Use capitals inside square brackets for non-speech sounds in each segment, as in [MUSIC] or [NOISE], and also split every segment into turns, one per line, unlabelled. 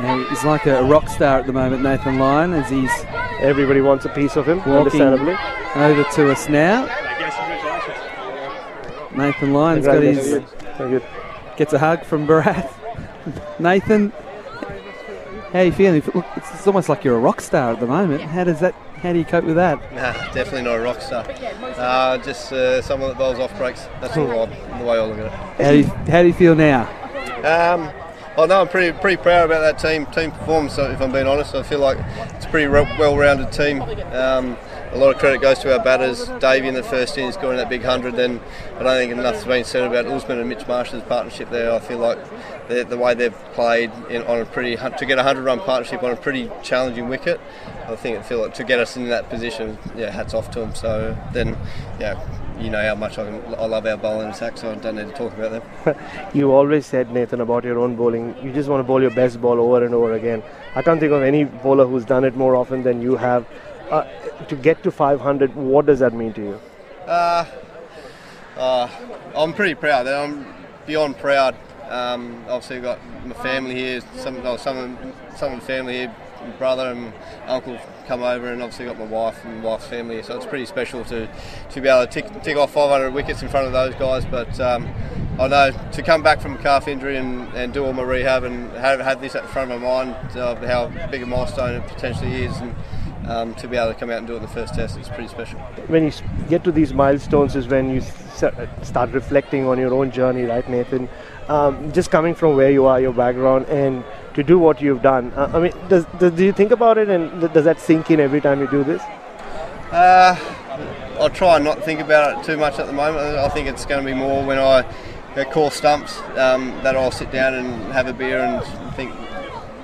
Yeah, he's like a rock star at the moment, Nathan Lyon, as he's
Everybody wants a piece of him,
walking
understandably.
over to us now. Nathan Lyon's got his
Congratulations. Very good.
gets a hug from Barath. [LAUGHS] Nathan, how are you feeling? Look, it's, it's almost like you're a rock star at the moment. How does that? How do you cope with that?
Nah, definitely not a rock star. Uh, just uh, someone that bowls off breaks. That's the way, the way I look at it.
How do you, how do you feel now?
Um, oh no, I'm pretty pretty proud about that team team performance. so If I'm being honest, I feel like it's a pretty re- well-rounded team. Um, a lot of credit goes to our batters. Davey in the first innings scoring that big hundred. Then I don't think enough's been said about Usman and Mitch Marsh's partnership there. I feel like the, way they've played in, on a pretty to get a hundred run partnership on a pretty challenging wicket. I think I feel like to get us in that position, yeah, hats off to them. So then, yeah. You know how much I, can, I love our bowling attack, so I don't need to talk about them. [LAUGHS]
You always said, Nathan, about your own bowling. You just want to bowl your best ball over and over again. I can't think of any bowler who's done it more often than you have. Uh, to get to 500, what does that mean to you?
Uh, uh, I'm pretty proud. I'm beyond proud. Um, obviously, I've got my family here. Some, well, some, of, some of the family here, brother and uncle come over, and obviously got my wife and wife's family. So it's pretty special to, to be able to tick, tick off 500 wickets in front of those guys. But um, I know to come back from a calf injury and, and do all my rehab and have, have this at the front of my mind of how big a milestone it potentially is. And, um, to be able to come out and do it in the first test, it's pretty special.
When you get to these milestones, is when you start reflecting on your own journey, right, Nathan? Um, just coming from where you are, your background, and to do what you've done. Uh, I mean, does, does, do you think about it, and th- does that sink in every time you do this?
Uh, I'll try and not think about it too much at the moment. I think it's going to be more when I uh, call stumps um, that I'll sit down and have a beer and think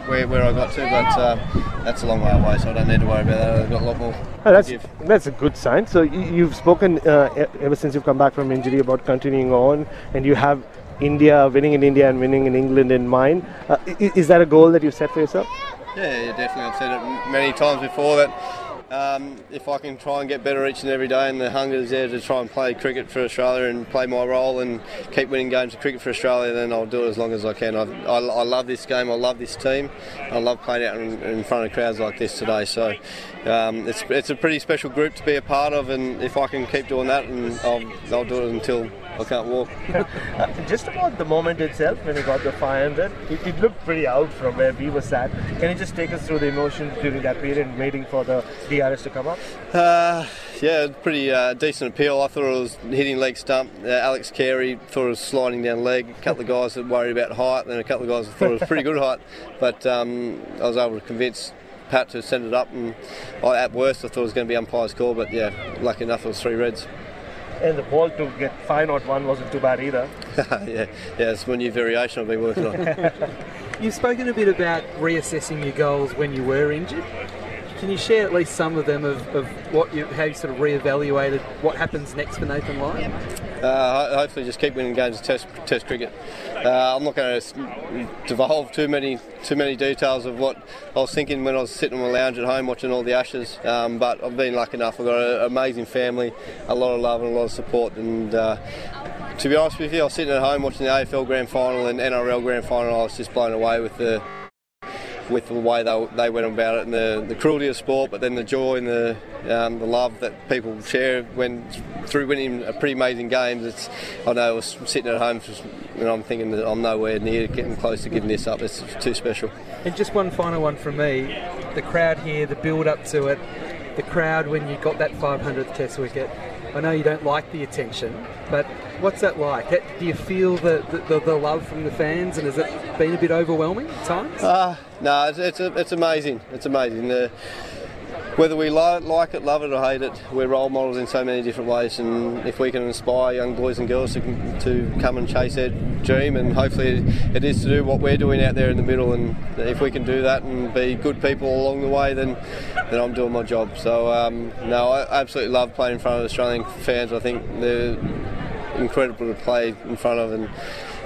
where, where I got to. But uh, that's a long way away, so I don't need to worry about that. I've got a lot more.
Oh, that's that's a good sign. So you, you've spoken uh, ever since you've come back from injury about continuing on, and you have India winning in India and winning in England in mind. Uh, i- is that a goal that you've set for yourself?
Yeah, yeah, definitely. I've said it many times before that um, if I can try and get better each and every day, and the hunger is there to try and play cricket for Australia and play my role and keep winning games of cricket for Australia, then I'll do it as long as I can. I've, I, I love this game. I love this team. I love playing out in, in front of crowds like this today. So um, it's it's a pretty special group to be a part of, and if I can keep doing that, and I'll, I'll do it until I can't walk.
Just about the moment itself when you got the 500, it, it looked pretty out from where we were sat. Can you just take us through the emotions during that period, and waiting for the DRS to come up?
Uh, yeah, pretty uh, decent appeal. I thought it was hitting leg stump. Uh, Alex Carey thought it was sliding down leg. A couple of guys that worried about height, and a couple of guys that thought it was pretty good height. But um, I was able to convince Pat to send it up, and I, at worst I thought it was going to be umpire's call. But yeah, lucky enough it was three reds.
And the ball to get 5 not 1 wasn't too bad either. [LAUGHS]
yeah, yeah, it's my new variation I've been working on. [LAUGHS]
You've spoken a bit about reassessing your goals when you were injured. Can you share at least some of them of, of what you how you sort of reevaluated what happens next for Nathan Lyon?
Uh, hopefully, just keep winning games of Test Test cricket. Uh, I'm not going to devolve too many too many details of what I was thinking when I was sitting on my lounge at home watching all the Ashes. Um, but I've been lucky enough. I've got an amazing family, a lot of love and a lot of support. And uh, to be honest with you, I was sitting at home watching the AFL Grand Final and NRL Grand Final. I was just blown away with the with the way they, they went about it and the, the cruelty of sport, but then the joy and the um, the love that people share when through winning a pretty amazing games. It's I know I was sitting at home and I'm thinking that I'm nowhere near getting close to giving this up. It's too special.
And just one final one from me: the crowd here, the build up to it, the crowd when you got that 500th Test wicket. I know you don't like the attention, but what's that like? Do you feel the, the, the love from the fans, and has it been a bit overwhelming at times?
Uh, no, it's it's, it's amazing. It's amazing. The, whether we li- like it, love it, or hate it, we're role models in so many different ways. And if we can inspire young boys and girls to, to come and chase their dream, and hopefully it is to do what we're doing out there in the middle. And if we can do that and be good people along the way, then then I'm doing my job. So um, no, I absolutely love playing in front of Australian fans. I think they're incredible to play in front of and.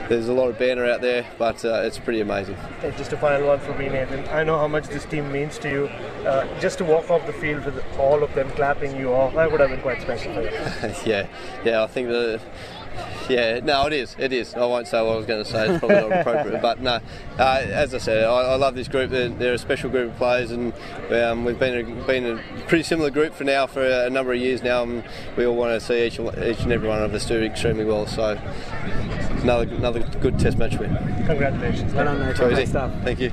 There's a lot of banner out there, but uh, it's pretty amazing.
And just a final one for me, Nathan. I know how much this team means to you. Uh, just to walk off the field with all of them clapping you off, that would have been quite special [LAUGHS]
yeah, yeah. I think the [LAUGHS] Yeah, no, it is. It is. I won't say what I was going to say. It's probably not appropriate. But no, uh, as I said, I, I love this group. They're, they're, a special group of players, and um, we've been a, been a pretty similar group for now for a, a, number of years now, and we all want to see each, each and every one of us do extremely well. So another another good Test match win.
Congratulations.
Well done, mate.
Thank you.